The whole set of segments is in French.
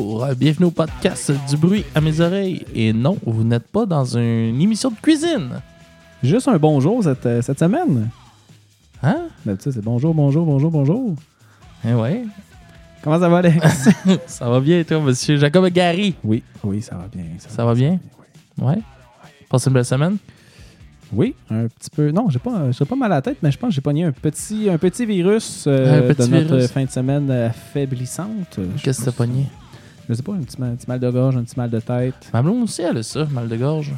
Bonjour, bienvenue au podcast du bruit à mes oreilles. Et non, vous n'êtes pas dans une émission de cuisine. Juste un bonjour cette, euh, cette semaine. Hein? D'habitude, c'est bonjour, bonjour, bonjour, bonjour. Eh ouais. Comment ça va, Alex? Ça va bien, toi, monsieur Jacob Gary? oui, oui, ça va bien. Ça va bien? Ouais. Passez une belle semaine? Oui, un petit peu. Non, j'ai pas, j'ai pas mal à la tête, mais je pense que j'ai pogné un petit, un petit virus euh, Un petit de notre virus. fin de semaine affaiblissante. Je Qu'est-ce que t'as pogné? Je sais pas, un petit, mal, un petit mal de gorge, un petit mal de tête. Ma blonde aussi, elle a ça, mal de gorge.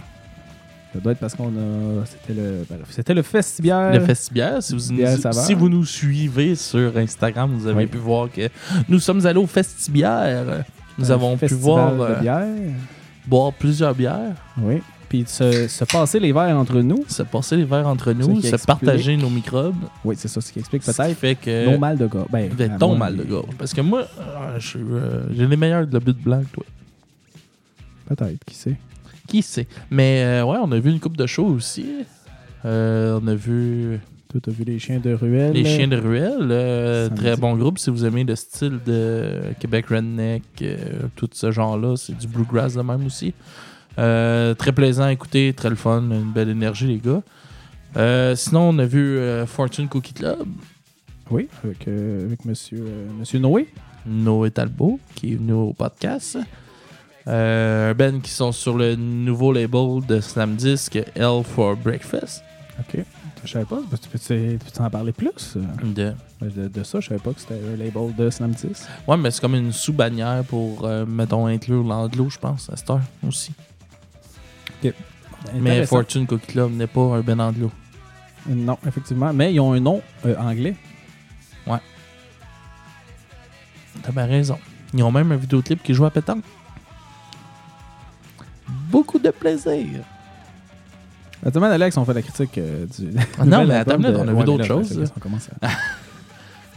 Ça doit être parce qu'on a. C'était le, ben, c'était le festibière. Le festibière, si vous, Festibière nous, si vous nous suivez sur Instagram, vous avez Oui. pu voir que nous sommes allés au festibière. Nous Un avons pu voir de euh, boire plusieurs bières, Oui. Puis se, se passer les verres entre nous. se passer les verres entre nous, se explique- partager nos microbes. Oui, c'est ça, ce qui explique peut-être fait que nos mal de gorge. Ben, Ben, ton mal de gorge. Parce que moi, euh, je suis, euh, j'ai les meilleurs de but blanc que toi. Peut-être, qui sait? Qui sait? Mais euh, ouais, on a vu une coupe de show aussi. Euh, on a vu Toi, t'as vu les chiens de ruelle. Les Chiens de Ruelle. euh, très bon groupe si vous aimez le style de Québec Redneck, euh, tout ce genre-là. C'est du bluegrass de même aussi. Euh, très plaisant à écouter, très le fun, une belle énergie, les gars. Euh, sinon, on a vu euh, Fortune Cookie Club, Oui, avec, avec monsieur, monsieur Noé. Noé Talbot, qui est venu au podcast. Un band qui sont sur le nouveau label de Slam Disc, L for Breakfast. OK. Je savais pas. Tu peux, tu peux en parler plus? De... De, de ça, je savais pas que c'était un label de Slam 10. Ouais, mais c'est comme une sous-bannière pour, euh, mettons, inclure l'Anglo, je pense, à cette heure aussi. Mais. Fortune Cookie Club n'est pas un Ben Anglo. Non, effectivement. Mais ils ont un nom euh, anglais. T'as bien raison. Ils ont même un vidéoclip qui joue à pétanque. Beaucoup de plaisir. Attends, Alex, on fait la critique euh, du. Ah non, mais attends on a vu d'autres choses. On commence à-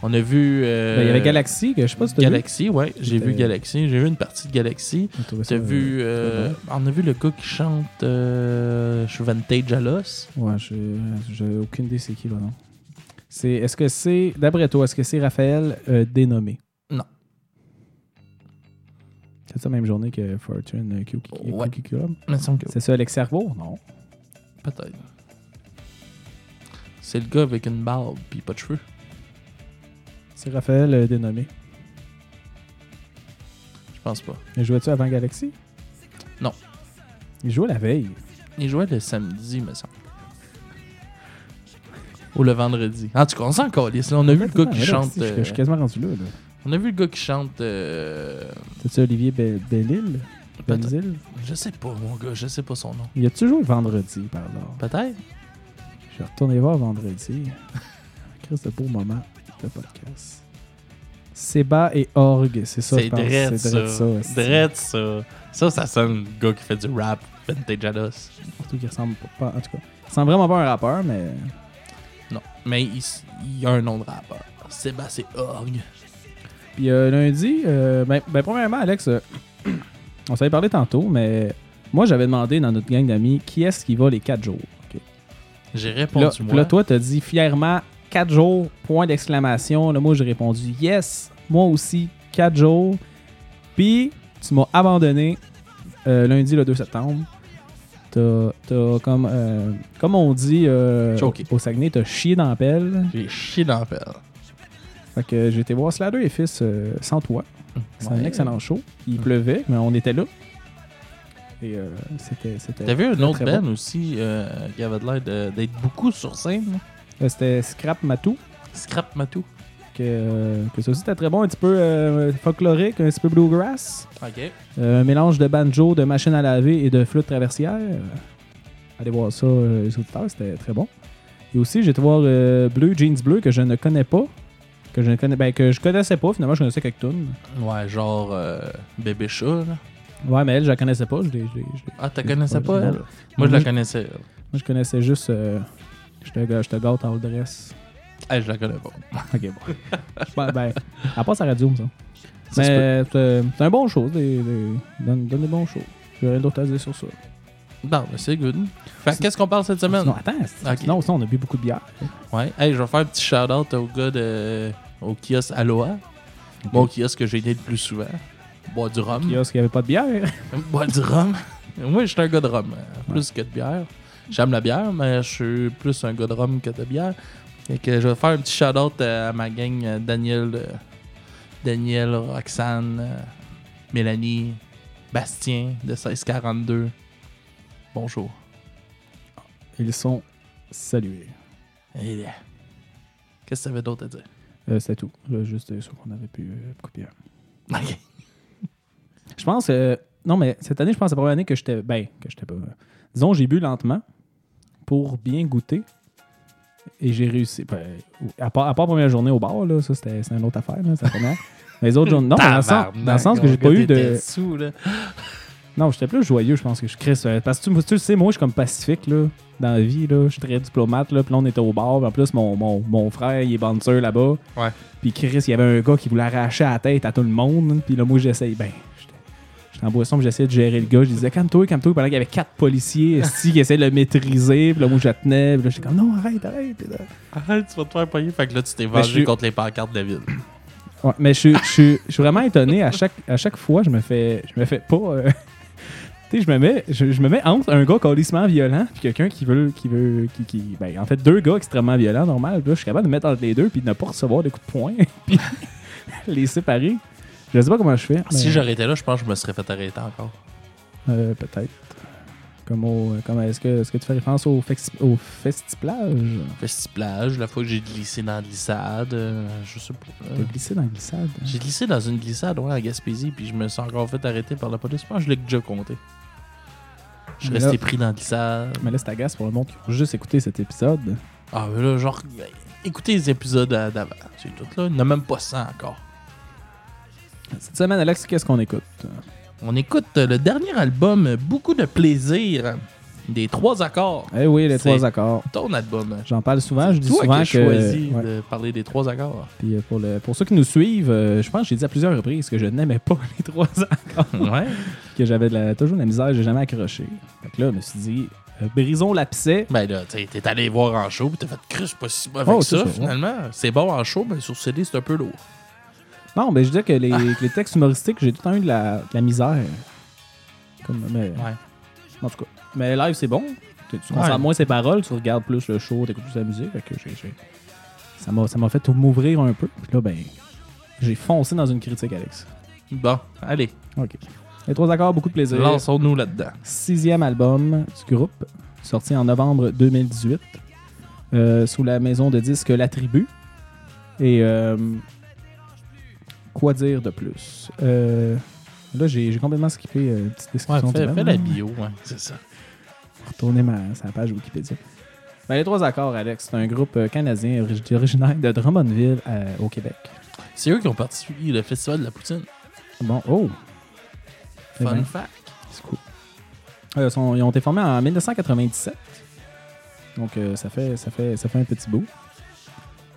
On a vu. euh, Ben, Il y avait Galaxy, que je sais pas si tu as vu. Galaxy, ouais. J'ai vu Galaxy. J'ai vu une partie de Galaxy. Ça, vu. euh, euh, on a vu le gars qui chante euh, Je suis Vantage à l'os. Ouais, j'ai aucune idée c'est qui, là, non. C'est, est-ce que c'est, d'après toi, est-ce que c'est Raphaël euh, dénommé? Non. C'est ça même journée que Fortune Cookie, Ouais. C'est ça, Alex Cerveau? Non. Peut-être. C'est le gars avec une barbe puis pas de cheveux. C'est Raphaël euh, dénommé. Je pense pas. Il jouait-tu avant Galaxy? Non. Il jouait la veille. Il jouait le samedi, me semble. Ou le vendredi. En tout cas, on s'en calisse, là. On a vu le gars qui là, chante. je, je euh, suis quasiment rendu là. là. on a vu le gars qui chante. euh, C'est-tu Olivier Be- Bellil? Benzil? Je sais pas, mon gars, je sais pas son nom. Il a-tu joué vendredi, par hasard? Peut-être. Je vais retourner voir vendredi. Chris, de beau moment podcast. Seba et Org, c'est ça, je C'est pense. C'est ça. ça. ça. Ça, ça sonne le gars qui fait du rap. Vintage Ados. Surtout qu'il ressemble pas, en tout cas. Il ressemble vraiment pas à un rappeur, mais Non. Mais il, il a un nom de rappeur. Sébastien Org. Puis euh, lundi, euh, ben, ben, premièrement, Alex, euh, on s'avait parlé tantôt, mais moi, j'avais demandé dans notre gang d'amis qui est-ce qui va les 4 jours? J'ai répondu là, moi. là, toi, t'as dit fièrement 4 jours, point d'exclamation. Là, moi, j'ai répondu yes, moi aussi, 4 jours. Puis, tu m'as abandonné euh, lundi, le 2 septembre. T'as, t'as comme, euh, comme on dit euh, au Saguenay, t'as chié dans la pelle. J'ai chié dans la pelle. Fait que j'ai été voir Slater et Fils euh, sans toi. C'est un excellent show. Il Mm. pleuvait, mais on était là. Et euh, c'était. c'était T'as vu un autre band aussi qui avait l'air d'être beaucoup sur scène? Euh, C'était Scrap Matou. Scrap Matou. Que, euh, que ça aussi c'était très bon, un petit peu euh, folklorique, un petit peu bluegrass. Ok. Euh, un mélange de banjo, de machine à laver et de flûte traversière. Allez voir ça, les auditeurs, c'était très bon. Et aussi, j'ai été voir euh, Bleu, Jeans Bleu, que je ne connais pas. Que je ne connais, ben, que je connaissais pas, finalement, je connaissais quelques tunes. Ouais, genre euh, Bébé Chat, là. Ouais, mais elle, je la connaissais pas. Je l'ai- je l'ai- je l'ai- Ah, t'as je l'ai connaissais pas, elle? Moi, je la connaissais. Moi, je connaissais juste. Euh, je, te, je te gâte en dress. Elle, je la connais pas. Ok, bon. ben, ben, elle passe à la radio, ça. Ça. Mais c'est c'est un bon. Des, des, donne, donne des bons shows. J'ai rien d'autre à dire sur ça. Bon, ben, c'est good. Fait que qu'est-ce qu'on parle cette semaine? Sinon, attends, c'est- Ok. sinon, sinon, on a bu beaucoup de bière. Ouais. Hey, je vais faire un petit shout-out au gars de, au kiosque Aloha. Mon kiosque que j'ai été le plus souvent. Boire du rhum. kiosque qui avait pas de bière. Boire du rhum. Moi, je suis un gars de rhum, euh, plus que de bière. J'aime la bière, mais je suis plus un gars de rhum que de bière. Et que je vais faire un petit shout-out euh, à ma gang euh, Daniel, euh, Daniel, Roxane, Mélanie, Bastien de 1642. Bonjour. Ils sont salués. Et, Qu'est-ce que tu avais d'autre à dire? Euh, C'était tout. Là, juste sûr qu'on avait pu euh, bière. Ok. Je pense. euh, non, mais cette année, je pense que c'est la première année que j'étais. Ben, que j'étais pas. Disons, j'ai bu lentement pour bien goûter. Et j'ai réussi. ben, à, part, à part première journée au bar, là, ça c'était c'est une autre affaire. Là, première. Mais les autres journées. Non, dans le sens, dans le sens que j'ai pas eu de. Sous, là. Non, j'étais plus joyeux, je pense que je crée ça. Parce que tu, tu le sais, moi, je suis comme pacifique, là, dans la vie, là. Je suis très diplomate, là. Puis là, on était au bar. puis En plus, mon, mon, mon frère, il est bouncer là-bas. Ouais. Puis Chris, il y avait un gars qui voulait arracher la tête à tout le monde. Puis là, moi, j'essaye. Ben, j'étais- en boisson, j'essayais de gérer le gars. Je disais, calme-toi, calme-toi. Pendant qu'il y avait quatre policiers esti, qui essayaient de le maîtriser. Puis là, moi, je la tenais. Puis là, j'étais comme, non, arrête, arrête. Arrête, tu vas te faire payer. Fait que là, tu t'es Ben, vengé je suis- contre les pancartes de ville. Ouais, mais je, suis- je, suis- je suis vraiment étonné. À chaque, à chaque fois, je me fais, je me fais pas. euh, tu sais, je me mets, je, me mets entre un gars colissement violent puis quelqu'un qui veut, qui veut, qui, qui- ben, en fait, deux gars extrêmement violents, normal. Là, je suis capable de me mettre entre les deux puis de ne pas recevoir des coups de poing puis les séparer. Je sais pas comment je fais. mais, Si été là, je pense que je me serais fait arrêter encore. euh, peut-être. Comme au, comme est-ce que, est-ce que tu fais référence au, au festiplage? Festiplage, la fois que j'ai glissé dans la glissade, euh, je sais pas. euh, T'as glissé dans la glissade. J'ai glissé dans une glissade, ouais, à Gaspésie, puis je me suis encore fait arrêter par la police. Je pense que je l'ai déjà compté. Je suis Mais resté pris dans la glissade. Mais là, c'est agace pour le monde qui a juste écouté cet épisode. Ah, mais là, genre, écoutez les épisodes euh, d'avant. C'est tout, là. Il n'y en a même pas 100 encore. Cette semaine, Alex, qu'est-ce qu'on écoute? On écoute le dernier album, Beaucoup de plaisir, des trois accords. Eh oui, les trois accords. Ton album. J'en parle souvent, je dis Toi souvent que. choisi ouais. de parler des trois accords. Puis euh, pour, le, pour ceux qui nous suivent, euh, je pense que j'ai dit à plusieurs reprises que je n'aimais pas les trois accords, ouais. que j'avais toujours de la misère, j'ai jamais accroché. Fait que là, je me suis dit, euh, brisons l'abcès. Ben là, tu sais, t'es allé voir en show, puis t'as fait c'est pas si mauvais Oh, c'est ça, ouais. finalement. C'est bon en show, mais sur CD, c'est un peu lourd. Non, mais je disais que les, que les textes humoristiques, j'ai tout le temps eu de la, de la misère. Comme, mais, Ouais. En tout cas. Mais live, c'est bon. Tu, tu Ouais. concentres moins ses paroles, tu regardes plus le show, t'écoutes plus la musique. Fait que j'ai- j'ai- ça m'a ça m'a fait m'ouvrir un peu. Puis là, ben, j'ai foncé dans une critique, Alex. Bon, allez, OK. Les trois accords, beaucoup de plaisir. lançons-nous là-dedans. Sixième album du groupe, sorti en novembre 2018, euh, sous la maison de disques La Tribu. Et euh, quoi dire de plus? Euh, là, j'ai complètement skippé euh, une petite Ouais, description. fais, du fais la là. bio, ouais, c'est ça. Retourner ma, sa page Wikipédia. Ben, les trois accords, Alex, c'est un groupe euh, canadien origi- originaire de Drummondville euh, au Québec. C'est eux qui ont participé au festival de la poutine. Bon, oh! Eh Fun ben, fact. C'est cool. Euh, sont- ils ont été formés en 1997. Donc, euh, ça, fait, ça, fait, ça fait un petit bout.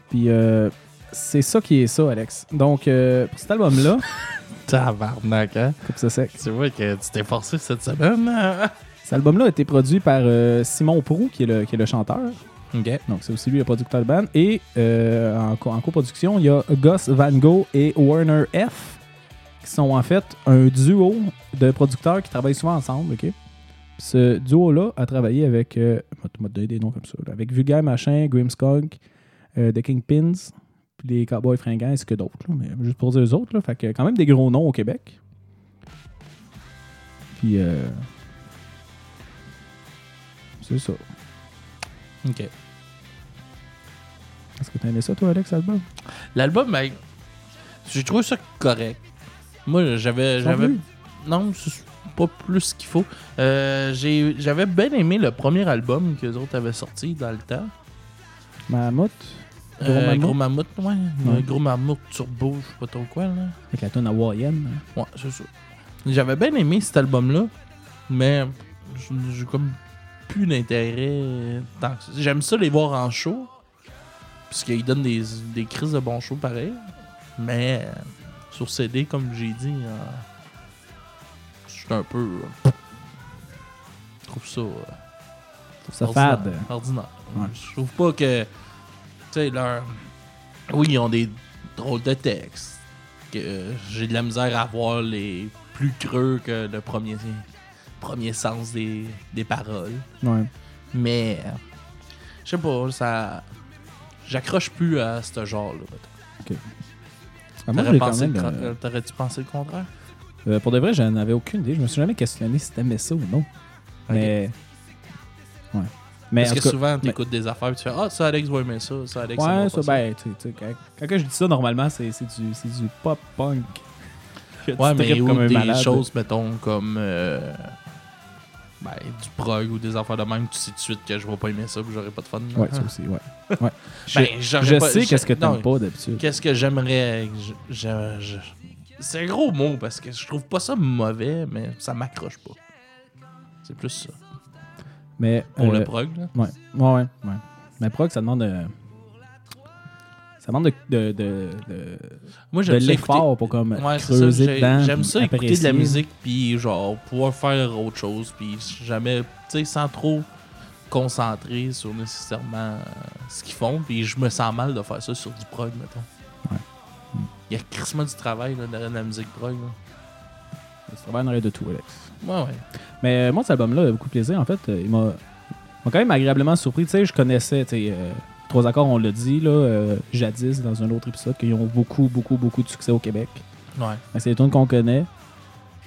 Puis, euh, c'est ça qui est ça, Alex. Donc, euh, pour cet album-là, Tabarnak, hein? coupe ça sec. Tu vois que tu t'es forcé cette semaine. hein? Cet album-là a été produit par euh, Simon Prou, qui est le, qui est le chanteur. Donc, c'est aussi lui le producteur de band. Et euh, en, co- en coproduction, il y a Gus Van Gogh et Warner F, qui sont en fait un duo de producteurs qui travaillent souvent ensemble. ok? Ce duo-là a travaillé avec. Euh, des noms comme ça. là, avec Vulgaire Machin, Grimmskog, euh, The Kingpins, les Cowboys Fringants, que d'autres. là, Mais juste pour dire eux autres, là, fait que quand même des gros noms au Québec. Puis. euh, c'est ça. Ok. Est-ce que t'as aimé ça, toi, Alex, album? L'album, ben, j'ai trouvé ça correct. Moi, j'avais. J'avais? Non, c'est pas plus qu'il faut. Euh, j'ai- J'avais bien aimé le premier album que les autres avaient sorti dans le temps. Mammouth? Gros Euh, Mammouth? Gros Mammouth, ouais. Ouais. Gros Mammouth Turbo, je sais pas trop quoi, là. Avec la tonne hawaïenne. Ouais, c'est ça. J'avais bien aimé cet album-là, mais j'ai comme plus d'intérêt. J'aime ça les voir en show, parce qu'ils donnent des, des crises de bon show pareil. Mais euh, sur CD, comme j'ai dit, euh, je suis un peu. euh, je trouve ça. euh, Ça ordinaire. fade. Ordinaire. Ouais. Je trouve pas que. Tu sais, leur. Oui, ils ont des drôles de textes. que euh, j'ai de la misère à voir les plus creux que le premier, premier sens des, des paroles. Ouais. Mais, euh, je sais pas, ça. J'accroche plus à ce genre-là. Ah, moi, T'aurais pensé même, le euh, euh, T'aurais-tu pensé le contraire? euh, pour de vrai, j'en avais aucune idée. Je me suis jamais questionné si t'aimais ça ou non. Mais. Ouais. Mais Parce que cas- souvent, mais- t'écoutes des affaires et tu fais Ah, ça, Alex va aimer ça, ça, Alex Ouais, aimera ça, ben, tu sais, tu sais, quand, quand je dis ça, normalement, c'est du, du pop punk. Que tu Ouais, mais ou des malade. choses, mettons, comme euh, ben, du prog ou des affaires de même, tu sais tout de suite que je vais pas aimer ça, puis j'aurai pas de fun. Ouais, ça aussi, ouais. ouais. Je, Ben, je pas- sais qu'est-ce que t'aimes pas d'habitude. Qu'est-ce que j'aimerais. je- C'est un gros mot parce que je trouve pas ça mauvais, mais ça m'accroche pas. C'est plus ça. Mais. Pour euh, le prog, là. Ouais, ouais, ouais. ouais. Mais prog, ça demande. euh, ça demande de, de, de, de, Moi, j'aime ça l'effort écouter- pour comme Ouais, creuser ça. Dedans. J'aime ça écouter de la apprécier. musique, puis genre pouvoir faire autre chose, puis jamais, tu sais, sans trop concentrer sur nécessairement euh, ce qu'ils font, puis je me sens mal de faire ça sur du prog, mettons. Ouais. Il y a crissement du travail là, derrière la musique prog. Là. Travaille en arrière de tout, Alex. Ouais, ouais. Mais euh, moi, cet album-là, a beaucoup de plaisir. En fait, euh, il m'a quand même agréablement surpris. Tu sais, je connaissais, tu sais, euh, Trois Accords, on l'a dit, là, euh, jadis, dans un autre épisode, qu'ils ont beaucoup, beaucoup, beaucoup de succès au Québec. Ouais. C'est des tunes qu'on connaît.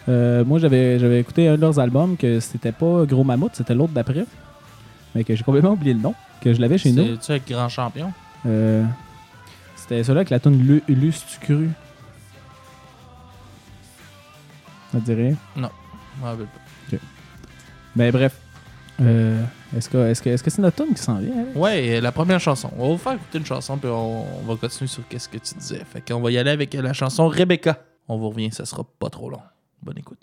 Moi, j'avais écouté un de leurs albums, que c'était pas Gros Mammouth, c'était l'autre d'après. Mais que j'ai complètement oublié le nom, que je l'avais chez nous. C'est-tu avec Grand Champion? Euh, c'était celui avec la tune Lu- Ça te dit rien? Ouais, ben, Ben bref. Euh, est-ce que est-ce que est-ce que c'est notre tune qui s'en vient? Alex? Ouais, la première chanson. On va vous faire écouter une chanson, puis on, on va continuer sur qu'est-ce que tu disais. Fait qu'on va y aller avec la chanson Rebecca. On vous revient, ça sera pas trop long. Bonne écoute.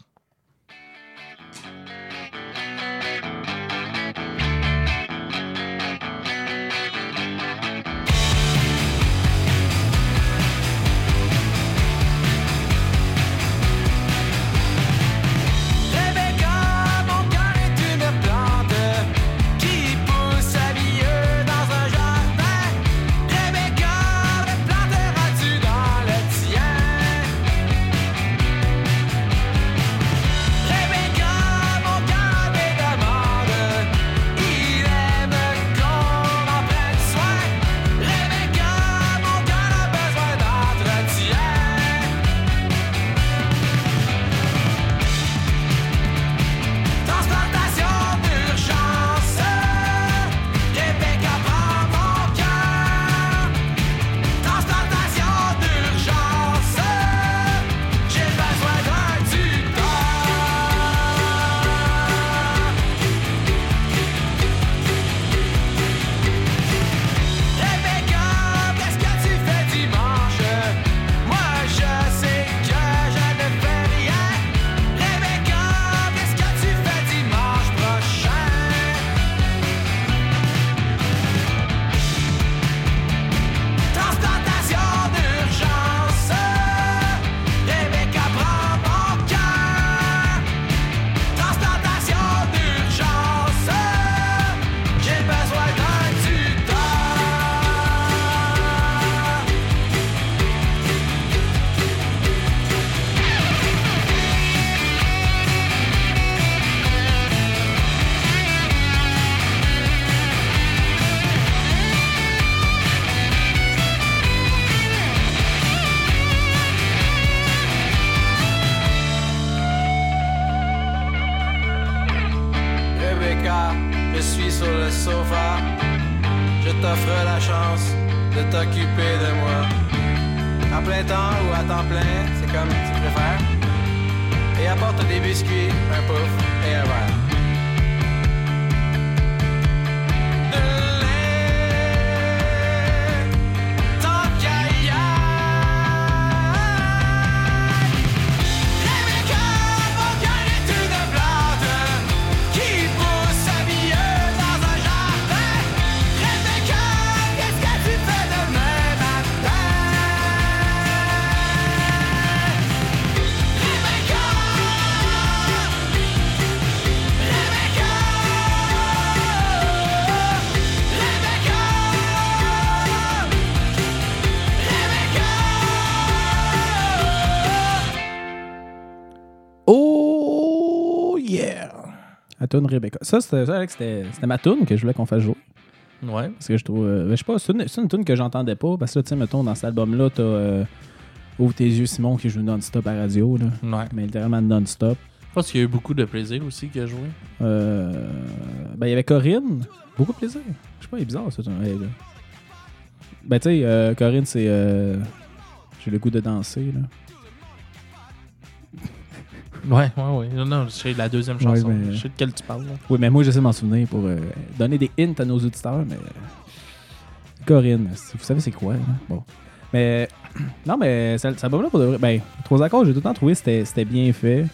Sur le sofa. Je t'offre la chance de t'occuper de moi. À plein temps ou à temps plein, c'est comme tu préfères. Et apporte des biscuits, un pouf et un verre. La tune Rebecca. Ça, c'était ma tune que je voulais qu'on fasse jouer. Ouais. Parce que je trouve. euh, je sais pas, c'est une, une tune que j'entendais pas. Parce que là, tu sais, mettons, dans cet album-là, t'as euh, Ouvre tes yeux, Simon, qui joue non-stop à radio. Là. Ouais. Mais littéralement non-stop. Je pense qu'il y a eu beaucoup de plaisir aussi qu'il a joué. Euh, ben, il y avait Corinne. Beaucoup de plaisir. Je sais pas, il est bizarre, ça. Ben, tu sais, euh, Corinne, c'est. euh, J'ai le goût de danser, là. Ouais, ouais, ouais. Non, non, c'est la deuxième Ouais, chanson. mais- Je sais de quelle tu parles. là. Oui, mais moi, j'essaie de m'en souvenir pour euh, donner des hints à nos auditeurs, mais. Corinne, vous savez c'est quoi, là? Bon. Mais. Non, mais ça, ça là pour de vrai. Ben, trois accords, j'ai tout le temps trouvé que c'était bien fait.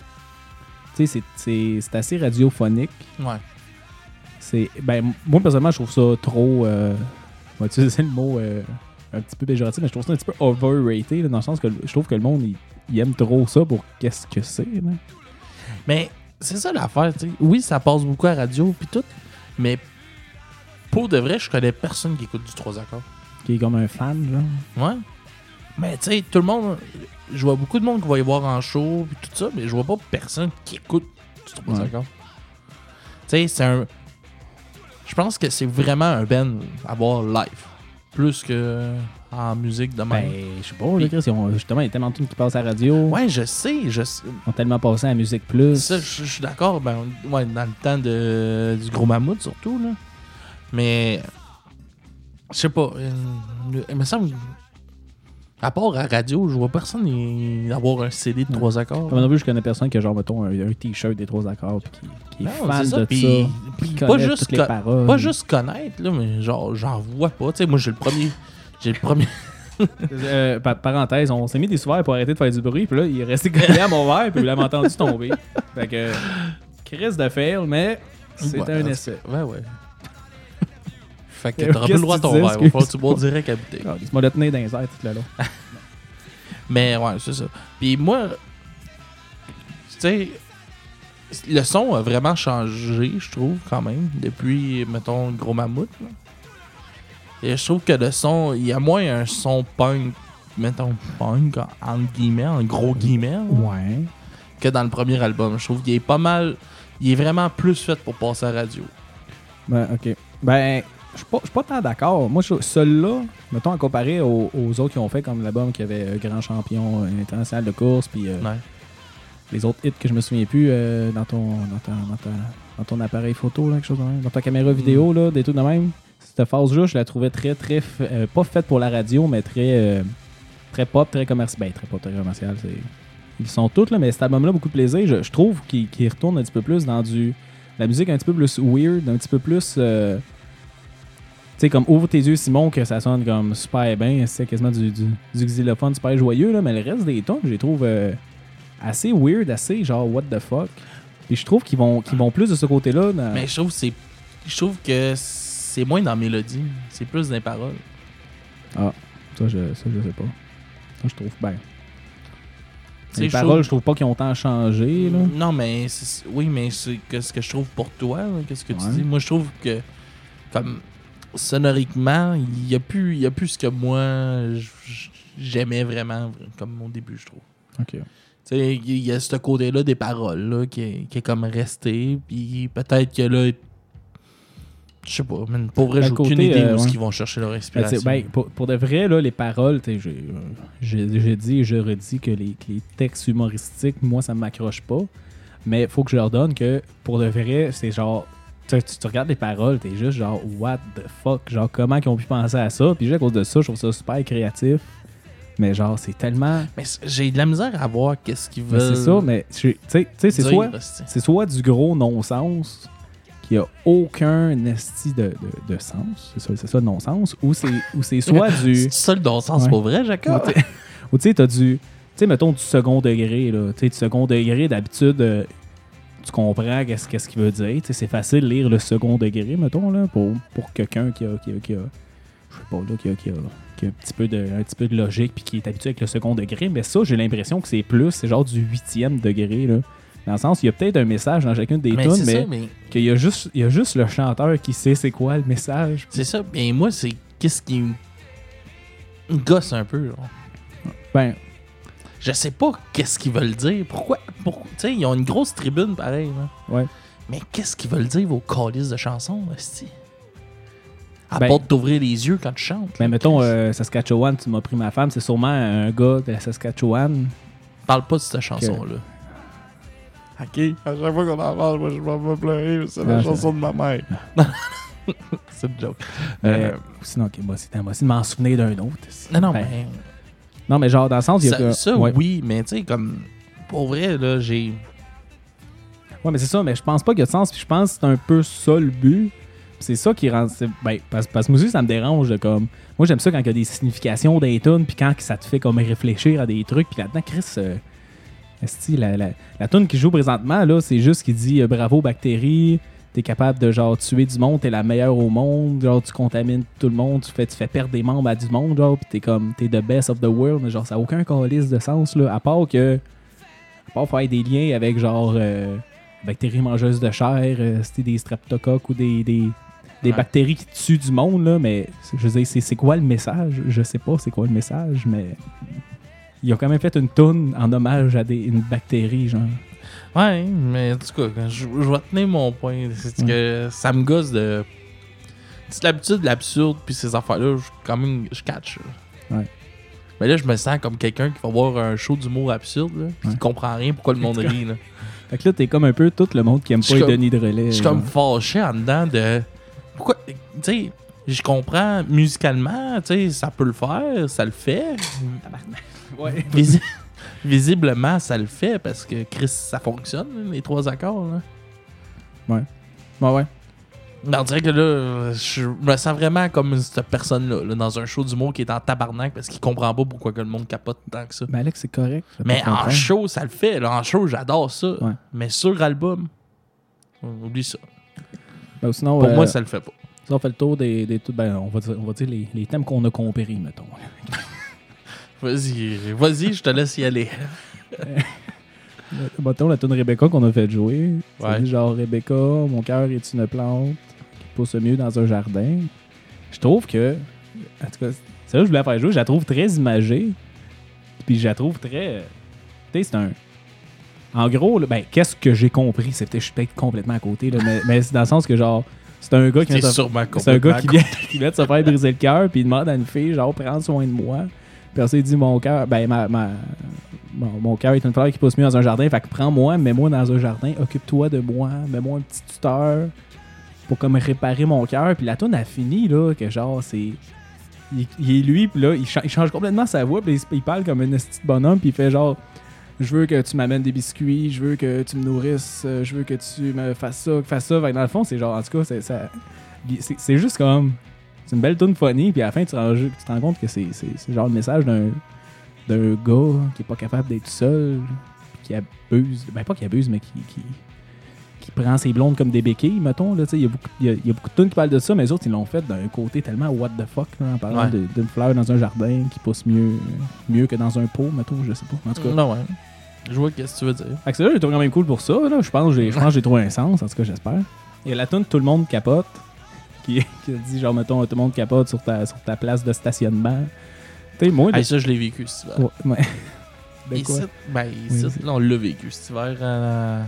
Tu sais, c'est- assez radiophonique. Ouais. C'est. Ben, moi, personnellement, je trouve ça trop. Euh, on va utiliser le mot euh, un petit peu péjoratif, mais je trouve ça un petit peu overrated, là, dans le sens que je trouve que le monde, il, il aime trop ça pour qu'est-ce que c'est, là. Mais c'est ça l'affaire, tu sais. Oui, ça passe beaucoup à radio puis tout, mais pour de vrai, je connais personne qui écoute du 3 accords. Qui est comme un fan, genre. Ouais. Mais tu sais, tout le monde, je vois beaucoup de monde qui va y voir en show puis tout ça, mais je vois pas personne qui écoute du 3 Ouais. accords. Tu sais, c'est un. Je pense que c'est vraiment un band à voir live. Plus que en musique de même. Ben, je sais pas, là, Chris, justement, il y a tellement de tunes qui passent à la radio. ouais, je sais, je sais. Ils ont tellement passé à la musique plus. Ça, je je suis d'accord. Ben, ouais, dans le temps de, du gros mammouth, surtout. Là. Mais, je sais pas. euh, il me semble. À part à radio, je vois personne y- avoir un CD de Ouais. trois accords. Comme non plus, je connais personne qui a genre, mettons, un, un t-shirt des trois accords puis qui, qui est Non, fan c'est ça, de puis- ça. qui pas juste toutes les paroles. Pas juste connaître, là, mais genre, j'en vois pas. Tu sais, moi, j'ai le premier. J'ai le premier. Euh, pa- parenthèse, on s'est mis des souverains pour arrêter de faire du bruit, puis là, il est resté collé à mon verre, puis il l'avait entendu tomber. Fait que, crise de fail, mais c'était Ouais, un en essai. tout cas, Ouais, ouais. fait que t'auras plus le droit à que ton verre. Il va falloir que tu bois direct à bouteille. Ah, Il m'a le tenir dans les airs tout le long. Mais ouais, c'est ça. Puis moi, tu sais, le son a vraiment changé, je trouve, quand même, depuis, mettons, le Gros Mammouth. là. Et je trouve que le son, il y a moins un son punk, mettons, punk, en- guillemets, en gros guillemets, Ouais. que dans le premier album. Je trouve qu'il est pas mal, il est vraiment plus fait pour passer à la radio. Ben, ok. Ben, je suis pas, pas tant d'accord. Moi, celui-là, mettons, à comparer aux, aux autres qui ont fait, comme l'album qui avait euh, Grand Champion euh, international de course, puis euh, Ouais. les autres hits que je me souviens plus dans, ton, dans, ta- dans ton appareil photo, là, quelque chose de même. Dans ta caméra vidéo, là, des trucs de même. Cette phase-là, je la trouvais très, très. euh, pas faite pour la radio, mais très. euh, très pop, très commercial. Ben, très pop, très commercial. Ils sont tous, là, mais cet album-là, beaucoup de plaisir. Je, trouve qu'il qu'il retourne un petit peu plus dans du. La musique un petit peu plus weird, un petit peu plus. euh, tu sais, comme Ouvre tes yeux, Simon, que ça sonne comme super bien. C'est quasiment du, du, xylophone super joyeux, là, mais le reste des tons, je les trouve assez weird, assez genre what the fuck. Puis je trouve qu'ils vont, vont plus de ce côté-là. Mais je trouve je trouve que c'est moins dans la mélodie, c'est plus dans les paroles. Ça, je, ça, je sais pas. Ça, je trouve bien. Les paroles, trouve- je trouve pas qu'ils ont tant changé. Là. Non, mais oui, mais c'est que ce que je trouve pour toi, qu'est-ce que tu dis? Moi, je trouve que comme sonoriquement, il y a plus, il y a plus ce que moi j'aimais vraiment, comme au début, je trouve. Ok. Il y a ce côté-là des paroles là, qui, est, qui est comme resté, puis peut-être que là, je sais pas, mais pour vrai, Ben, j'ai aucune idée euh, où ouais. ils vont chercher leur Ben, inspiration. tu sais, ben, pour, pour de vrai, là, les paroles, j'ai euh, dit et je redis que les, que les textes humoristiques, moi, ça ne m'accroche pas. Mais faut que je leur donne que pour de vrai, c'est genre. Tu, tu- regardes les paroles, t'es juste genre, what the fuck? Genre, comment ils ont pu penser à ça? Puis juste à cause de ça, je trouve ça super créatif. Mais genre, c'est tellement. Mais j'ai de la misère à voir qu'est-ce qu'ils veulent. c'est ça, mais tu sais, c'est soit. soit du gros non-sens qui a aucun esti de, de, de sens, c'est ça, le non-sens, ou c'est, soit du... C'est ça le bon sens Ouais. pour vrai, Jacob? ou tu sais, t'as du... Tu sais, mettons du second degré, là. Tu sais, du second degré, d'habitude, euh, tu comprends qu'est-ce, qu'il veut dire. Tu sais, c'est facile de lire le second degré, mettons, là, pour, pour quelqu'un qui a, qui a, qui a- Je sais pas, là, qui a, qui a, qui a un, petit peu de, un petit peu de logique puis qui est habitué avec le second degré. Mais ça, j'ai l'impression que c'est plus, c'est genre du huitième degré, là. Dans le sens, il y a peut-être un message dans chacune des mais tunes, mais qu'il y a juste, il y a juste le chanteur qui sait c'est quoi le message. c'est ça. Et moi, c'est qu'est-ce qui me gosse un peu. genre. Ben, Je sais pas qu'est-ce qu'ils veulent dire. Pourquoi? Pourquoi? Tu sais, ils ont une grosse tribune pareil. là. Ouais. Mais qu'est-ce qu'ils veulent dire vos calices de chansons, esti? À Ben- part de t'ouvrir les yeux quand tu chantes. Mais là, mettons, euh, Saskatchewan, tu m'as pris ma femme, c'est sûrement un gars de la Saskatchewan. Parle pas de cette chanson-là. Ok, à chaque fois qu'on en parle, moi je vais pleurer, c'est la Ah, chanson de ma mère. c'est une joke. Mais Euh, sinon, ok, moi, c'est de m'en souvenir d'un autre. non, non, Ben, mais. Non, mais genre, dans le sens, il y a Ça, que- ça, ouais. oui, mais tu sais, comme. Pour vrai, là, j'ai. Ouais, mais c'est ça, mais je pense pas qu'il y a de sens. Puis je pense que c'est un peu ça le but. Puis c'est ça qui rend. Ben, parce, parce que moi aussi, ça me dérange. de comme. Moi, j'aime ça quand il y a des significations d'un tune, puis quand ça te fait comme réfléchir à des trucs. Puis là-dedans, Chris. Euh, esti, la, la, la tune qui joue présentement, là, c'est juste qui dit euh, bravo bactéries, t'es capable de genre tuer du monde, t'es la meilleure au monde, genre tu contamines tout le monde, tu fais, tu fais perdre des membres à du monde, genre, pis t'es comme t'es the best of the world, genre ça n'a aucun calice de sens là, à part que à part faire des liens avec genre euh, bactéries mangeuses de chair, euh, c'était des streptocoques ou des, des, des Ouais. bactéries qui tuent du monde là, mais je veux dire c'est, c'est quoi le message? Je sais pas c'est quoi le message, mais ils ont quand même fait une toune en hommage à des, une bactérie genre. Ouais, mais en tout cas, je, je vais tenir mon point. C'est que ça me gosse de. C'est l'habitude, l'absurde, puis ces affaires-là, je, quand même, je catch. là. Ouais. Mais là, je me sens comme quelqu'un qui va voir un show d'humour absurde, là, Ouais. qui comprend rien pourquoi le monde rit. Là. Fait que là t'es comme un peu tout le monde qui aime pas les Denis de relais. Je suis comme fâché en dedans de. Pourquoi. Tu sais, je comprends musicalement, tu sais, ça peut le faire, ça le fait. Ouais. Visi- Visiblement, ça le fait parce que Chris, ça fonctionne, là, les trois accords. Là. Ouais, ouais. Mais on dirait que là, je me sens vraiment comme cette personne-là, là, dans un show d'humour qui est en tabarnak parce qu'il comprend pas pourquoi que le monde capote tant que ça. Mais Alex, c'est correct. Mais en show, ça le fait. là. En show, j'adore ça. Ouais. Mais sur album, on oublie ça. Ben, sinon, Pour euh, moi, ça le fait pas. ça, on fait le tour des, des tout- ben, on va dire, on va dire les, les thèmes qu'on a compris, mettons. Vas-y, vas-y, je te laisse y aller. Mettons la tune Rebecca qu'on a fait jouer. Ouais. genre Rebecca, mon cœur est une plante qui pousse mieux dans un jardin. Je trouve que, en tout cas, c'est là que je voulais la faire jouer. Je la trouve très imagée. Puis je la trouve très. Tu sais, c'est un. En gros, là, ben, qu'est-ce que j'ai compris? C'est peut-être, je suis peut-être complètement à côté, là, mais, mais c'est dans le sens que, genre, c'est un gars qui vient c'est un gars qui complètement vient, qui vient de se faire briser le cœur, puis il demande à une fille, genre, prends soin de moi. Il dit, mon cœur, ben, ma, ma- mon, cœur est une fleur qui pousse mieux dans un jardin, fait que prends-moi, mets-moi dans un jardin, occupe-toi de moi, mets-moi un petit tuteur pour comme réparer mon cœur. Puis la tune a fini, là, que genre, c'est. Il, est lui, puis là, il, cha- il change complètement sa voix, puis il, parle comme un petit bonhomme, puis il fait genre. Je veux que tu m'amènes des biscuits, je veux que tu me nourrisses, euh, je veux que tu me fasses ça, que fasses ça. Fait que dans le fond, c'est genre, en tout cas, c'est juste comme. C'est une belle tune funny, puis à la fin, tu te rends, tu te rends compte que c'est genre le message d'un d'un gars qui est pas capable d'être seul, qui abuse. Ben, pas qui abuse, mais qui. qui qui prend ses blondes comme des béquilles, mettons. Il y, a y a- il y a beaucoup de tunes qui parlent de ça, mais les autres, ils l'ont fait d'un côté tellement what the fuck, là, en parlant Ouais. d'une fleur dans un jardin qui pousse mieux, mieux que dans un pot, mettons, je sais pas. En tout cas, Non, ouais. Je vois qu'est-ce que tu veux dire. fait que ça, j'ai trouvé quand même cool pour ça. Là. Je pense que j'ai je pense que j'ai trouvé un sens, en tout cas, j'espère. Il y a la tune Tout le monde capote, qui, qui dit genre, mettons, tout le monde capote sur ta, sur ta place de stationnement. Tu sais, moi, de- Hey, ça, je l'ai vécu cet hiver. Ouais, ouais. De Ici, quoi? ben, ici, là, on l'a vécu cet hiver. euh,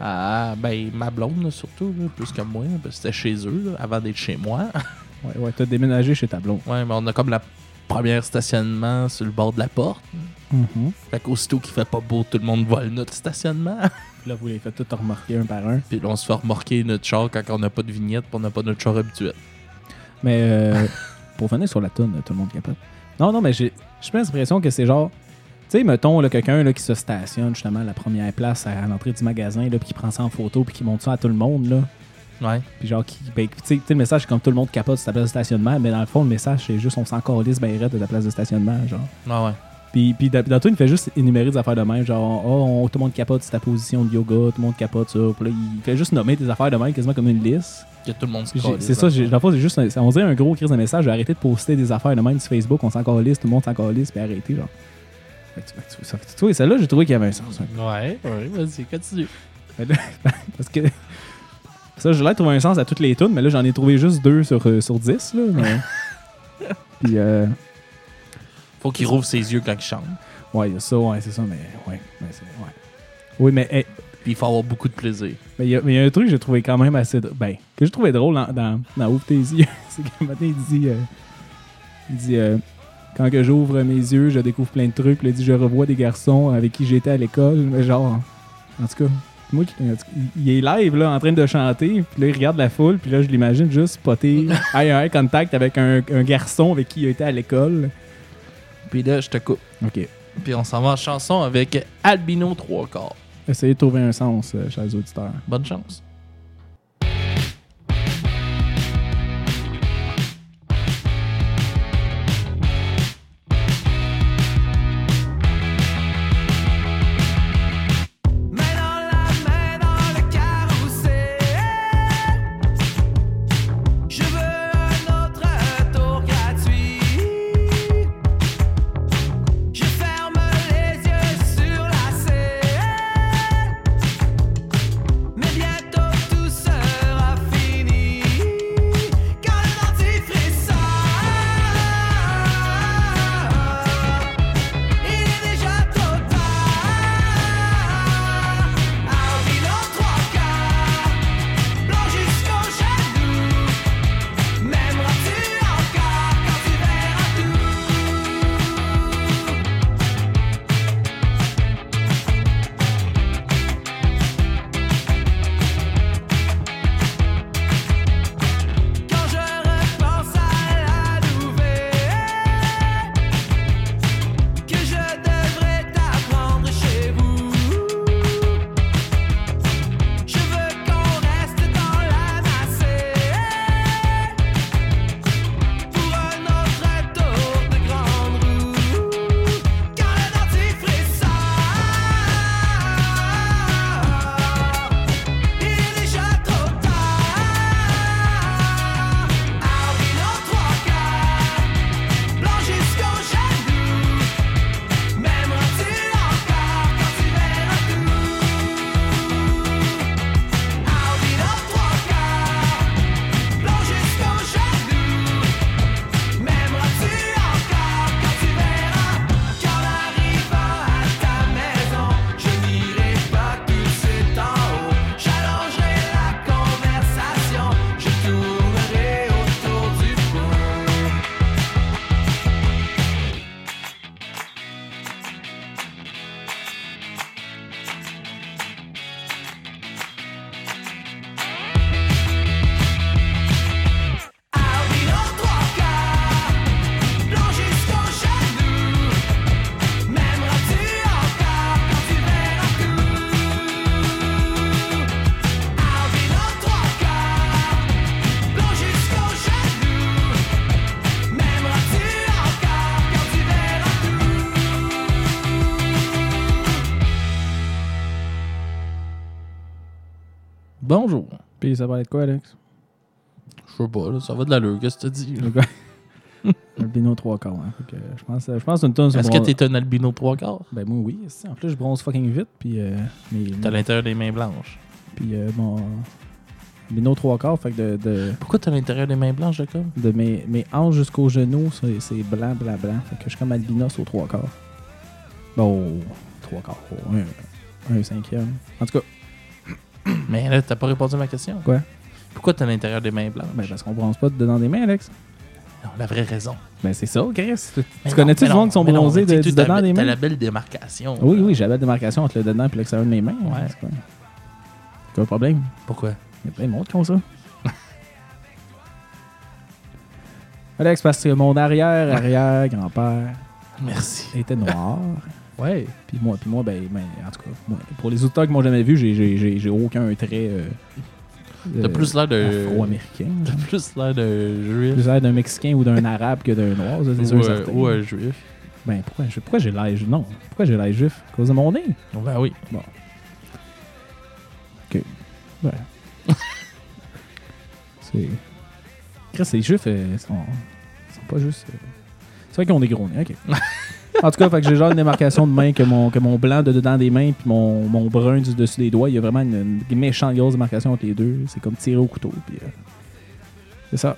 à, ben, ma blonde, là, surtout, là, plus que moi, parce que c'était chez eux, là, avant d'être chez moi. Ouais, ouais, t'as déménagé chez ta blonde. ouais, mais on a comme la première stationnement sur le bord de la porte. Mhm. Fait qu'aussitôt qu'il fait pas beau, tout le monde vole notre stationnement. Là, vous les faites tout remarquer un par un. Puis là, on se fait remorquer notre char quand on n'a pas de vignette, puis on n'a pas notre char habituel. Mais euh, pour venir sur la tune, tout le monde capote. Non, non, mais j'ai j'ai pas l'impression que c'est genre. Tu sais, mettons, là, quelqu'un là, qui se stationne justement à la première place à, l'entrée du magasin, là, puis qui prend ça en photo, puis qui montre ça à tout le monde, là. Ouais. Puis genre, qui, ben, tu sais, le message, c'est comme tout le monde capote sur ta place de stationnement, mais dans le fond, le message, c'est juste on s'en calisse ben raide de ta place de stationnement, genre. Ah ouais. Puis, puis dans, dans tout, il fait juste énumérer des affaires de même, genre, oh, on- tout le monde capote sur ta position de yoga, tout le monde capote ça. Puis là, il fait juste nommer des affaires de même, quasiment comme une liste. Que tout le monde se C'est ça, hein. j'ai- dans le fond, c'est juste, un- on dirait un gros crise de message, j'ai arrêté de poster des affaires de même sur Facebook, on s'en calisse, tout le monde s'en calisse, puis arrêter, genre. Fait que tu- fait que tu- ça fait- tu vois, celle-là, j'ai trouvé qu'il y avait un sens. hein. Ouais, ouais, vas-y, continue. Parce que. Ça, je l'ai trouvé un sens à toutes les tunes, mais là, j'en ai trouvé juste deux sur, euh, sur 10, là. Mais... Puis, euh, Faut qu'il rouvre ses yeux quand il chante. ouais, il y a ça, ouais, c'est ça, mais ouais. mais c'est- ouais. Oui, mais hey, Puis il faut avoir beaucoup de plaisir. mais il y, a- mais il y a un truc que j'ai trouvé quand même assez. Ben, que j'ai trouvé drôle dans, dans, dans Ouvre tes yeux. C'est qu'un matin, il dit. euh, il dit. euh, quand que j'ouvre mes yeux, je découvre plein de trucs. Puis il dit Je revois des garçons avec qui j'étais à l'école. Mais genre. En tout cas. Moi, il est live là, en train de chanter, puis là il regarde la foule, puis là je l'imagine juste spotter eye eye contact avec un, un garçon avec qui il était à l'école. Puis là, je te coupe. Ok. Puis on s'en va en chanson avec Albino 3 quarts. Essayez de trouver un sens, euh, chers auditeurs. Bonne chance. Bonjour. Puis ça va être quoi, Alex? Je sais pas, là, ça va de l'allure. Qu'est-ce que tu dis? là? Albino trois quarts. Hein. Fait que, je pense, je pense une tonne Est-ce bron- que t'es un albino 3 quarts? Ben moi oui, en plus je bronze fucking vite puis euh, mes- T'as l'intérieur des mains blanches. puis euh, mon albino trois quarts fait que de, de, Pourquoi t'as l'intérieur des mains blanches, Jacob? de mes, mes hanches jusqu'aux genoux, c'est blanc blanc blanc, fait que je suis comme albinos aux trois quarts. Bon, trois quarts, un, un cinquième. En tout cas, Mais là, t'as pas répondu à ma question. Quoi? Pourquoi t'as l'intérieur des mains blanches? ben parce qu'on bronze pas dedans des mains, Alex. Non, la vraie raison. Ben c'est ça, Chris. Tu, Mais tu connais-tu mais monde qui sont bronzés de, du t'as- dedans des T'as mains? la belle démarcation. Oui, oui, j'avais la démarcation entre le dedans et l'extérieur de mes mains. Ouais. C'est quoi? Quel problème? Pourquoi? Il y a plein de monde qui ont ça. Alex, parce que mon arrière-arrière-grand-père Merci. était noir. Ouais. Puis moi, puis moi ben, ben, en tout cas, moi, pour les auditeurs qui m'ont jamais vu, j'ai- aucun trait euh, T'as plus l'air de. afro-américain. T'as plus l'air de juif. Plus l'air d'un Mexicain ou d'un Arabe que d'un Noir, c'est sûr Ou, euh, un juif. Ben, pourquoi, j'ai l'air juif? Non, pourquoi j'ai l'air juif? À cause de mon nez? Ben oui. Ouais. c'est... Chris, les juifs, euh, sont... sont pas juste... euh, C'est vrai qu'ils ont des gros nez, ok. en tout cas, fait que j'ai genre une démarcation de main que mon, que mon blanc de dedans des mains puis mon, mon brun du dessus des doigts. Il y a vraiment une, une méchante grosse démarcation entre les deux. C'est comme tiré au couteau. Puis, euh, c'est ça.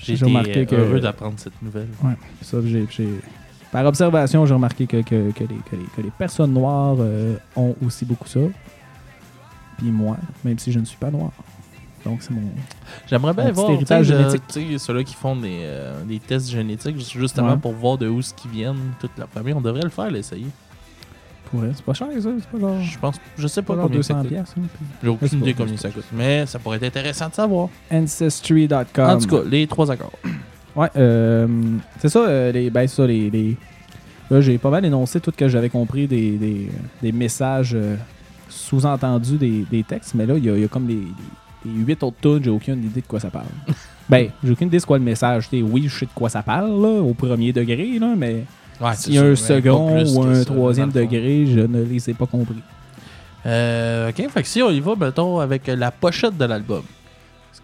J'ai J'ai été remarqué que- heureux d'apprendre cette nouvelle. Ouais. Ça, j'ai, j'ai- Par observation, j'ai remarqué que, que- que les, que les- que les personnes noires euh, ont aussi beaucoup ça. Puis moi, même si je ne suis pas noir. Donc, c'est mon. J'aimerais bien voir héritage génétique. ceux-là qui font des, euh, des tests génétiques justement Ouais. pour voir de où ce qu'ils viennent, toute la famille. On devrait le faire, l'essayer. Pour vrai, c'est pas cher, ça. C'est pas genre. Je pense, je sais pas Pas combien ça 200 coûte. piastres, hein, puis- J'ai Je sais aucune pas, idée combien ça coûte. Mais ça pourrait être intéressant de savoir. Ancestry.com. En tout cas, les trois accords. Ouais, euh, c'est ça, euh, les, ben, ça, les, les- Là, j'ai pas mal énoncé tout ce que j'avais compris des, des, des messages euh, sous-entendus des, des textes, mais là, il y, y a comme les, les, huit autres tunes, j'ai aucune idée de quoi ça parle. ben, j'ai aucune idée de quoi le message. Oui, je sais de quoi ça parle, là, au premier degré, là, mais Ouais, s'il y a un sûr, second ou un ça, troisième degré, je ne les ai pas compris. Euh, ok, fait que si on y va, mettons, avec la pochette de l'album.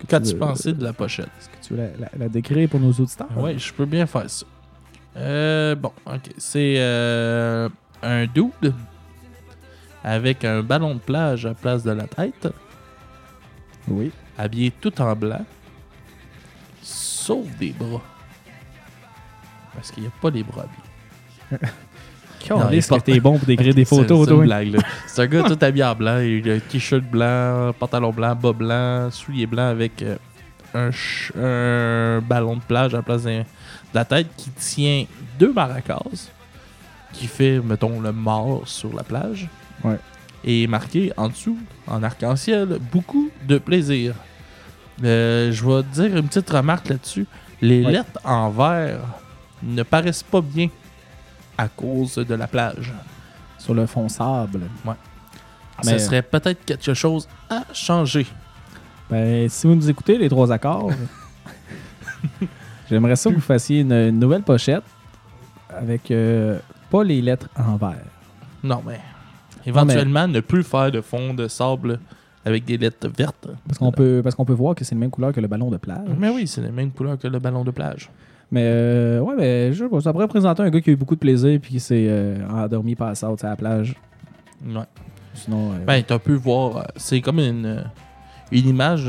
Qu'as-tu pensé de la pochette? Est-ce que tu veux la, la- la décrire pour nos auditeurs? Oui, je peux bien faire ça. Euh, bon, ok. C'est euh, un dude avec un ballon de plage à place de la tête, Oui. habillé tout en blanc, sauf des bras. Parce qu'il n'y a pas les bras habillés. Non, il porte- t'es bon pour décrire des photos, c'est une toi? blague, là. C'est un gars tout habillé en blanc, il a un t-shirt blanc, pantalon blanc, bas blanc, souliers blancs avec euh, un, ch- un ballon de plage à la place de la tête qui tient deux maracas, qui fait, mettons, le mort sur la plage. Ouais. Et marqué en dessous, en arc-en-ciel, beaucoup de plaisir. Euh, je vais te dire une petite remarque là-dessus. Les Ouais. lettres en vert ne paraissent pas bien à cause de la plage. Sur le fond sable. Ce Mais- serait peut-être quelque chose à changer. Ben, si vous nous écoutez, les trois accords, j'aimerais ça que vous fassiez une, une nouvelle pochette avec euh, pas les lettres en vert. Non, mais éventuellement, ne plus faire de fond de sable avec des lettres vertes. Parce qu'on peut, parce qu'on peut voir que c'est la même couleur que le ballon de plage. Mais oui, c'est la même couleur que le ballon de plage. Mais euh, ouais, mais je sais pas, ça pourrait présenter un gars qui a eu beaucoup de plaisir puis qui s'est euh, endormi par out à la plage. Ouais. Sinon, euh, Ben, tu peux voir, euh, c'est comme une, une image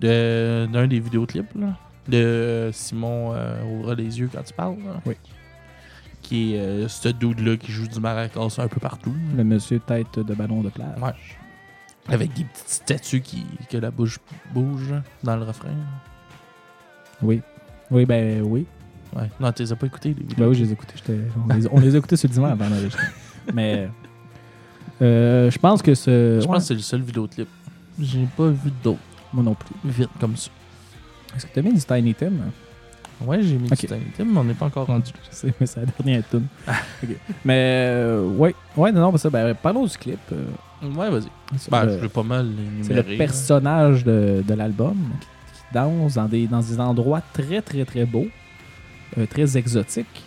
de- d'un des vidéoclips là, de Simon Ouvre les yeux quand tu parles. là. Oui. Qui est euh, ce dude-là qui joue du maracas un peu partout. le monsieur tête de ballon de plage. Ouais. Avec des petites statues qui, que la bouche bouge dans le refrain. Oui. Oui, ben oui. Ouais. Non, tu les as pas écoutés, les vidéos. Ben oui, je les ai écoutés. On les, on les a écoutés le dimanche avant d'enregistrer. Mais euh, je pense que ce. Je ouais, pense que c'est le seul vidéoclip. J'ai pas vu d'autres moi non plus. vite comme ça. Est-ce que tu as mis du Tiny Tim? Ouais, j'ai mis Ok. du Tiny Tim, mais on n'est pas encore rendu. Je sais, mais c'est la dernière tune. Mais euh, ouais, ouais, non, non, mais ça, ben, parlons du clip. euh, Ouais, vas-y. Ben, le- je vais pas mal c'est le personnage de, de l'album qui, qui danse dans des, dans des endroits très, très, très beaux, euh, très exotiques,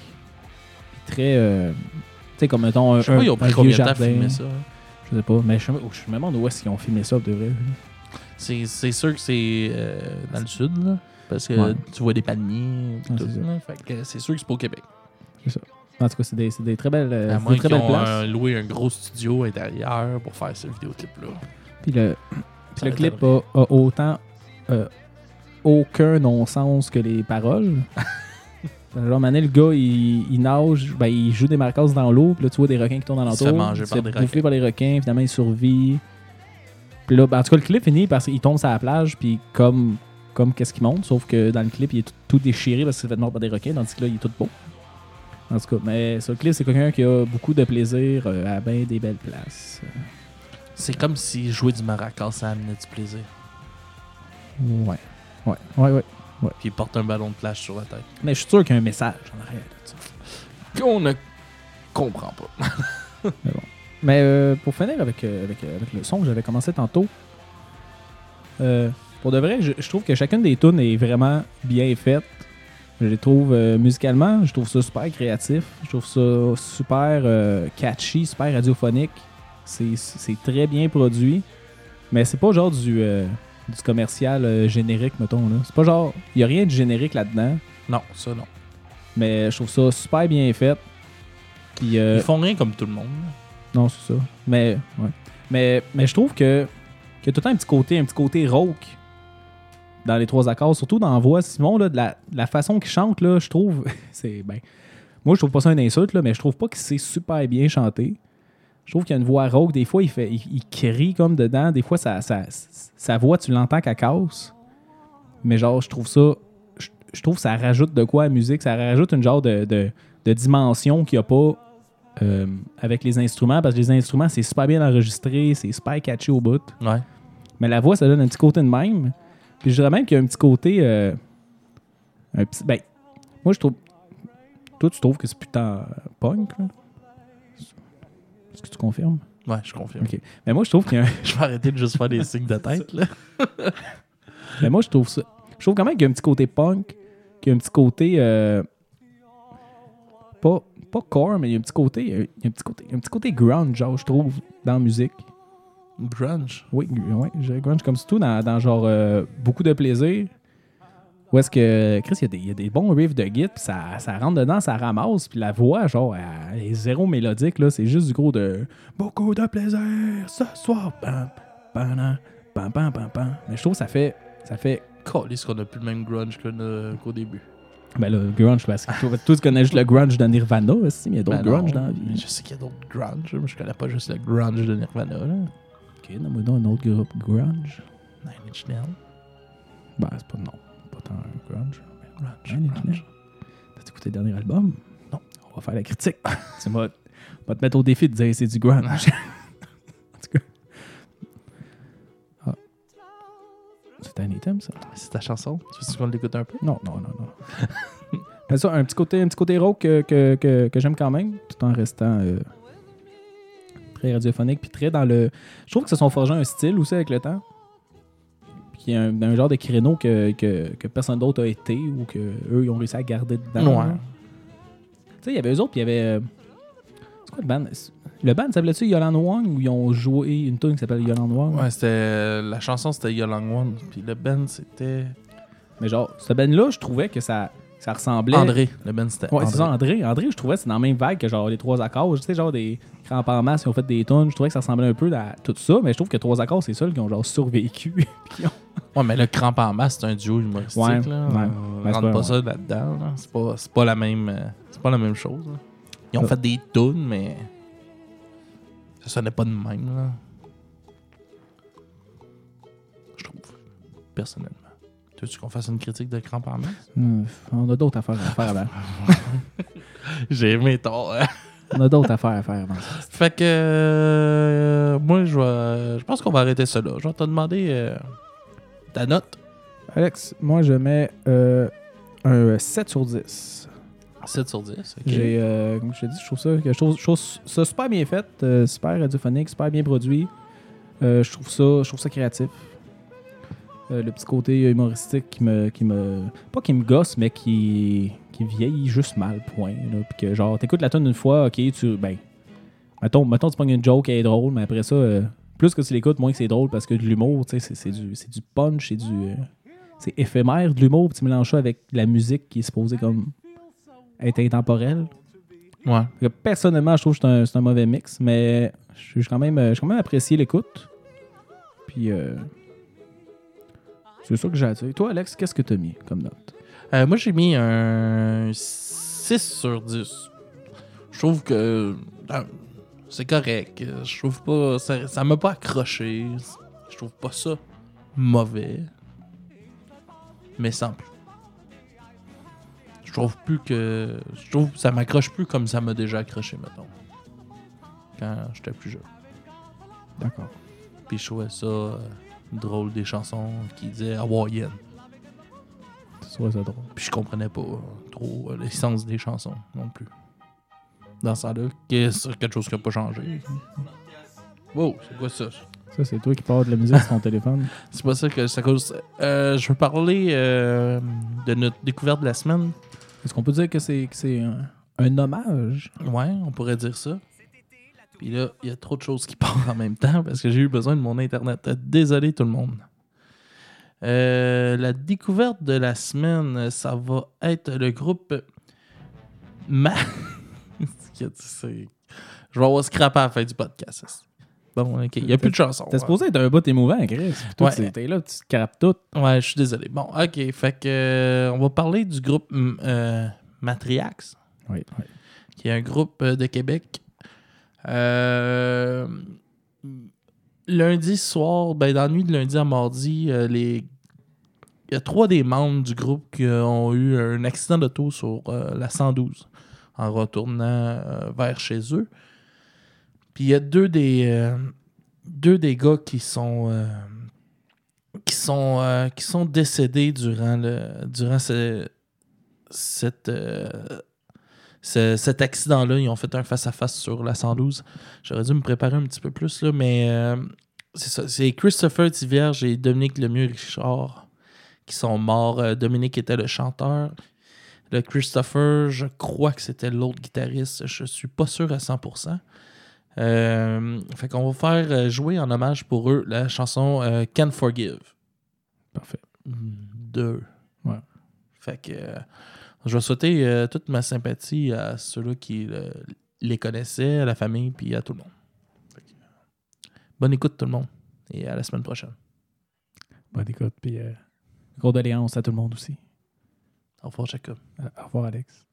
très. euh, tu sais, comme mettons un, Je sais pas, ils ont pris vieux combien de temps filmer ça. Je sais pas, mais je, me- demande où est-ce qu'ils ont filmé ça, de vrai. C'est c'est sûr que c'est euh, dans le sud, là. Parce que Ouais. tu vois des palmiers Ouais, c'est ça. c'est sûr que c'est pas au Québec. En tout cas, c'est des, c'est des très belles, euh, à c'est moins des très belles ont places. euh, loué un gros studio intérieur pour faire ce vidéoclip-là. Puis le, puis Ça le va clip a, a autant euh, aucun non-sens que les paroles. Genre, Mané, le gars, il, il nage, ben, il joue des marcasses dans l'eau, puis là, tu vois des requins qui tournent dans Il se l'entour. fait manger se par fait des requins. par les requins, finalement, il survit. Puis là, ben, en tout cas, le clip finit parce qu'il tombe sur la plage, puis comme, comme qu'est-ce qu'il monte, sauf que dans le clip, il est tout, tout déchiré parce qu'il s'est fait mort par des requins, tandis que là, il est tout beau. En tout cas, mais sur le clip, c'est quelqu'un qui a beaucoup de plaisir euh, à bien des belles places. C'est comme si jouer du maracas, ça amenait du plaisir. Ouais. Ouais, ouais, ouais. Puis il porte un ballon de plage sur la tête. Mais je suis sûr qu'il y a un message en arrière. de ça. Qu'on ne comprend pas. Mais euh, pour finir avec, euh, avec, euh, avec le son que j'avais commencé tantôt, euh, pour de vrai, je, je trouve que chacune des tunes est vraiment bien faite. Je les trouve euh, musicalement, je trouve ça super créatif. Je trouve ça super euh, catchy, super radiophonique. C'est très bien produit. Mais c'est pas genre du, euh, du commercial générique, mettons. C'est pas genre. Il y a rien de générique là-dedans. Non, ça non. Mais je trouve ça super bien fait. Puis, Ils font rien comme tout le monde. Non, c'est ça. Mais, ouais. mais, mais je trouve que a tout le temps un petit côté, un petit côté rauque dans les trois accords, surtout dans la voix. Simon, là, de, la, de la façon qu'il chante, là, je trouve, c'est ben, Moi, je trouve pas ça une insulte, là, mais je trouve pas que c'est super bien chanté. Je trouve qu'il y a une voix rauque. Des fois, il, fait, il, il crie comme dedans. Des fois, sa, voix, tu l'entends qu'elle casse. Mais genre, je trouve ça. Je, je trouve que ça rajoute de quoi à la musique. Ça rajoute une genre de, de, de dimension qu'il n'y a pas euh, avec les instruments. Parce que les instruments, c'est super bien enregistré. C'est super catchy au bout. Ouais. Mais la voix, ça donne un petit côté de même. Puis je dirais même qu'il y a un petit côté. euh, un petit, ben, moi, je trouve. Toi, tu trouves que c'est putain punk, là? Est-ce que tu confirmes? Ouais, je confirme. Ok. Mais moi, je trouve qu'il y a un. Je vais arrêter de juste faire des signes de tête, là. Mais moi, je trouve ça. Je trouve quand même qu'il y a un petit côté punk, qu'il y a un petit côté. euh, pas, pas core, mais il y a un petit côté. Il y a un petit côté, un petit côté grunge, genre, je trouve, dans la musique. Grunge. Oui, dirais grunge comme surtout dans, dans genre euh, beaucoup de plaisir. Où est-ce que, Chris, il y, a des- il y a des bons riffs de guitare, puis ça, ça rentre dedans, ça ramasse, puis la voix, genre, elle est zéro mélodique, là. C'est juste du gros de beaucoup de plaisir ce soir. Pam, pam, pam, pam, pam, pam. Mais je trouve que ça fait, ça fait Calisse qu'on a plus le même grunge le- qu'au début. Ben là, grunge, parce que toi, toi, tu connais juste le grunge de Nirvana, aussi, mais il y a d'autres Ben grunge dans la vie. Je sais qu'il y a d'autres grunge, mais je connais pas juste le grunge de Nirvana, là. Ok, donc un autre groupe grunge. Nine Inch Nails. Ben, c'est pas, non, pas tant un grunge. Grunge. Nine Inch Nails. T'as écouté le dernier album? Non. On va faire la critique. tu vas, vas te mettre au défi de dire c'est du grunge. en tout cas. Ah. C'est un item, ça? C'est ta chanson. Tu veux qu'on l'écoute un peu? Non, non, non, non. Mais ça, un petit côté, un petit côté rock que, que, que, que j'aime quand même, tout en restant euh, très radiophonique, puis très dans le. Je trouve que se sont forgés un style aussi avec le temps. Puis qu'il y a un, un genre de créneau que, que, que personne d'autre a été ou que eux ils ont réussi à garder dedans. Ouais. Tu sais, il y avait eux autres, puis il y avait. euh, C'est quoi le band? Le band s'appelait-tu Yolan Wang ou ils ont joué une tune qui s'appelle Yolan Wang? Ouais, c'était. La chanson, c'était Yolang One. Puis le band, c'était. Mais genre, ce band-là, je trouvais que ça, ça ressemblait. André. Le band, c'était. Ouais, c'est ça, André. André, je trouvais que c'est dans la même vague que genre les trois accords. Tu sais, genre des crampes en masse, ils ont fait des tonnes. Je trouvais que ça ressemblait un peu à tout ça, mais je trouve que trois accords, c'est ceux qui ont genre survécu. Ont- Ouais, mais le cramp en masse, c'est un duo humoristique. Ouais, là. ouais. On Ben, rentre pas- pas ça là-dedans. là. C'est pas, c'est pas la même. euh, C'est pas la même chose. là. Ils ont fait des tunes, mais. Ça sonnait pas de même, là. Je trouve. Personnellement. Tu veux qu'on fasse une critique de cramp en masse? Hmm, on a d'autres affaires à faire avant. J'ai aimé ton. hein. On a d'autres affaires à faire avant. Fait que. euh, moi, je vais. Je pense qu'on va arrêter ça là. Je vais te demander euh, ta note. Alex, moi, je mets euh, un 7 sur 10. 7 sur 10. ok. J'ai, euh, comme je te dis, je trouve ça, que je trouve, je trouve ça super bien fait, euh, super radiophonique, super bien produit. Euh, je trouve ça, je trouve ça créatif. Euh, le petit côté humoristique qui me, qui me, pas qui me gosse, mais qui, qui vieillit juste mal, point. Là. Puis que genre, t'écoutes la tune une fois, ok, tu, ben, mettons, mettons tu prends une joke, elle est drôle, mais après ça, euh, plus que tu l'écoutes, moins que c'est drôle parce que de l'humour, tu sais, c'est, c'est du, c'est du punch, c'est du, euh, c'est éphémère de l'humour, puis tu mélanges ça avec la musique qui est supposée comme être intemporelle. Ouais. Personnellement, je trouve que c'est un, c'est un mauvais mix, mais j'ai j'ai quand même, j'ai quand même apprécié l'écoute. Puis, c'est ça que j'ai dire. Toi, Alex, qu'est-ce que t'as mis comme note? Euh, moi, j'ai mis un 6 sur 10. Je trouve que euh, c'est correct. Je trouve pas. Ça ça m'a pas accroché. Je trouve pas ça mauvais. Mais sans plus. Je trouve plus que. Je trouve que ça m'accroche plus comme ça m'a déjà accroché, mettons. Quand j'étais plus jeune. D'accord. Puis je trouvais ça euh, drôle des chansons qui disaient hawaïenne. Tu trouves ça drôle. Puis je comprenais pas trop euh, l'essence des chansons non plus. Dans ça là c'est quelque chose qui n'a pas changé? Wow, c'est quoi ça? Ça, c'est toi qui parles de la musique sur ton téléphone. C'est pas ça que ça cause. Euh, je veux parler euh, de notre découverte de la semaine. Est-ce qu'on peut dire que c'est, que c'est un, un hommage? Ouais, on pourrait dire ça. Puis là, il y a trop de choses qui partent en même temps parce que j'ai eu besoin de mon internet. Euh, Désolé tout le monde. Euh, la découverte de la semaine, ça va être le groupe Ma. Je vais avoir scraper à la fin du podcast. Bon, ok. Il n'y a plus de chansons. T'es supposé être un bout émouvant, Chris. Toi, Ouais. tu- t'es là, tu te crapes tout. Ouais, je suis désolé. Bon, ok. Fait que euh, on va parler du groupe euh, Matriax. Oui, oui. qui est un groupe de Québec. Euh, lundi soir, ben, dans la nuit de lundi à mardi, euh, les... il y a trois des membres du groupe qui ont eu un accident d'auto sur euh, la 112 en retournant vers chez eux. Puis il y a deux des, deux des gars qui sont, qui sont, qui sont décédés durant, le, durant ce- cette, ce- cet accident-là. Ils ont fait un face-à-face sur la 112. J'aurais dû me préparer un petit peu plus, là, mais euh, c'est ça. C'est Christopher Tivierge et Dominique Lemieux-Richard qui sont morts. Euh, Dominique était le chanteur. Le Christopher, je crois que c'était l'autre guitariste. Je suis pas sûr à 100%. Euh, fait qu'on va faire euh, jouer en hommage pour eux la chanson euh, Can't Forgive. Parfait. Deux. Ouais. Fait que je vais souhaiter euh, toute ma sympathie à ceux-là qui euh, les connaissaient, à la famille, puis à tout le monde. Que, euh, bonne écoute tout le monde et à la semaine prochaine. Bonne écoute. Puis, euh, condoléances à tout le monde aussi. Au revoir Jacob. Euh, Au revoir, Alex.